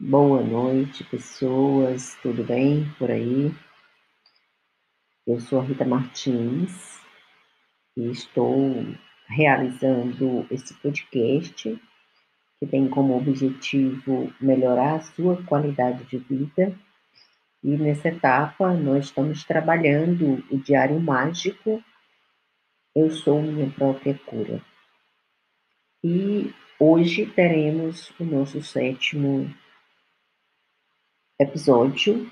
Boa noite, pessoas, tudo bem por aí? Eu sou Rita Martins e estou realizando esse podcast que tem como objetivo melhorar a sua qualidade de vida. E nessa etapa nós estamos trabalhando o Diário Mágico Eu Sou Minha Própria Cura. E hoje teremos o nosso sétimo episódio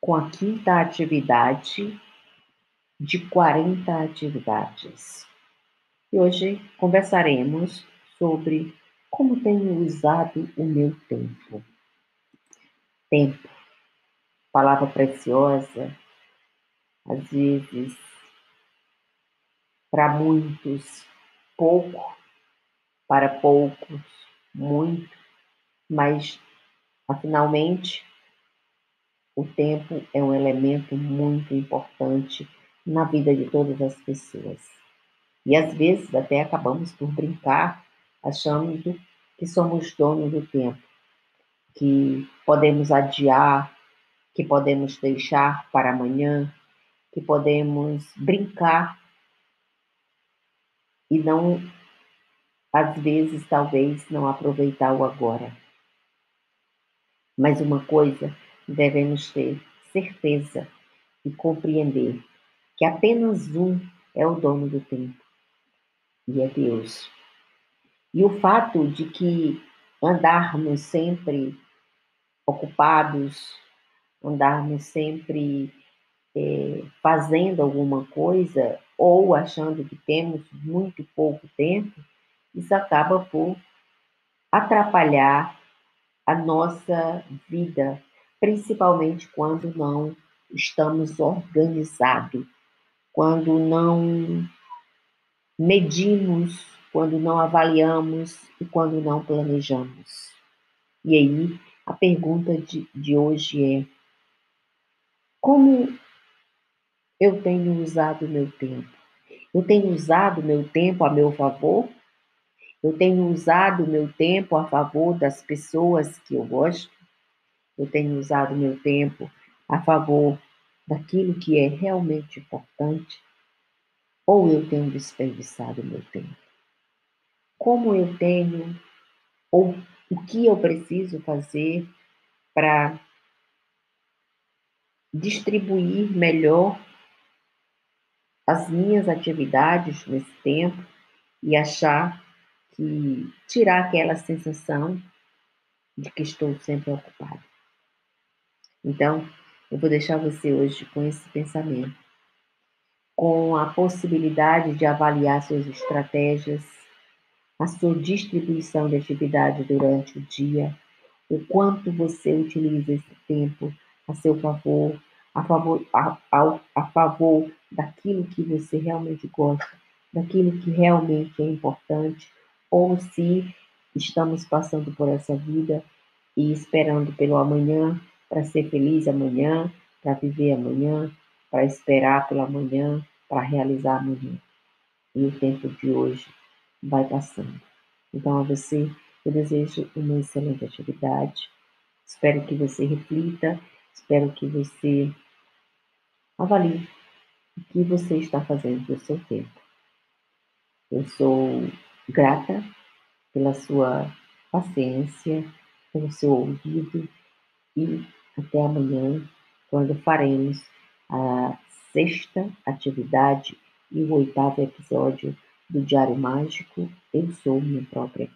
com a quinta atividade de 40 atividades. E hoje conversaremos sobre como tenho usado o meu tempo. Tempo, palavra preciosa, às vezes para muitos pouco, para poucos muito, mas Afinalmente, o tempo é um elemento muito importante na vida de todas as pessoas. E às vezes até acabamos por brincar, achando que somos donos do tempo, que podemos adiar, que podemos deixar para amanhã, que podemos brincar e não, às vezes, talvez, não aproveitar o agora. Mas uma coisa devemos ter certeza e compreender que apenas um é o dono do tempo e é Deus. E o fato de que andarmos sempre ocupados, andarmos sempre é, fazendo alguma coisa ou achando que temos muito pouco tempo, isso acaba por atrapalhar a nossa vida, principalmente quando não estamos organizados, quando não medimos, quando não avaliamos e quando não planejamos. E aí, a pergunta de, de hoje é: como eu tenho usado o meu tempo? Eu tenho usado meu tempo a meu favor eu tenho usado meu tempo a favor das pessoas que eu gosto. Eu tenho usado meu tempo a favor daquilo que é realmente importante. Ou eu tenho desperdiçado meu tempo? Como eu tenho, ou o que eu preciso fazer para distribuir melhor as minhas atividades nesse tempo e achar que tirar aquela sensação de que estou sempre ocupado. Então, eu vou deixar você hoje com esse pensamento, com a possibilidade de avaliar suas estratégias, a sua distribuição de atividade durante o dia, o quanto você utiliza esse tempo a seu favor, a favor, a, a, a favor daquilo que você realmente gosta, daquilo que realmente é importante ou se estamos passando por essa vida e esperando pelo amanhã para ser feliz amanhã, para viver amanhã, para esperar pelo amanhã, para realizar amanhã. E o tempo de hoje vai passando. Então, a você, eu desejo uma excelente atividade. Espero que você reflita, espero que você avalie o que você está fazendo do seu tempo. Eu sou grata pela sua paciência, pelo seu ouvido e até amanhã, quando faremos a sexta atividade e o oitavo episódio do Diário Mágico Eu Sou Minha Própria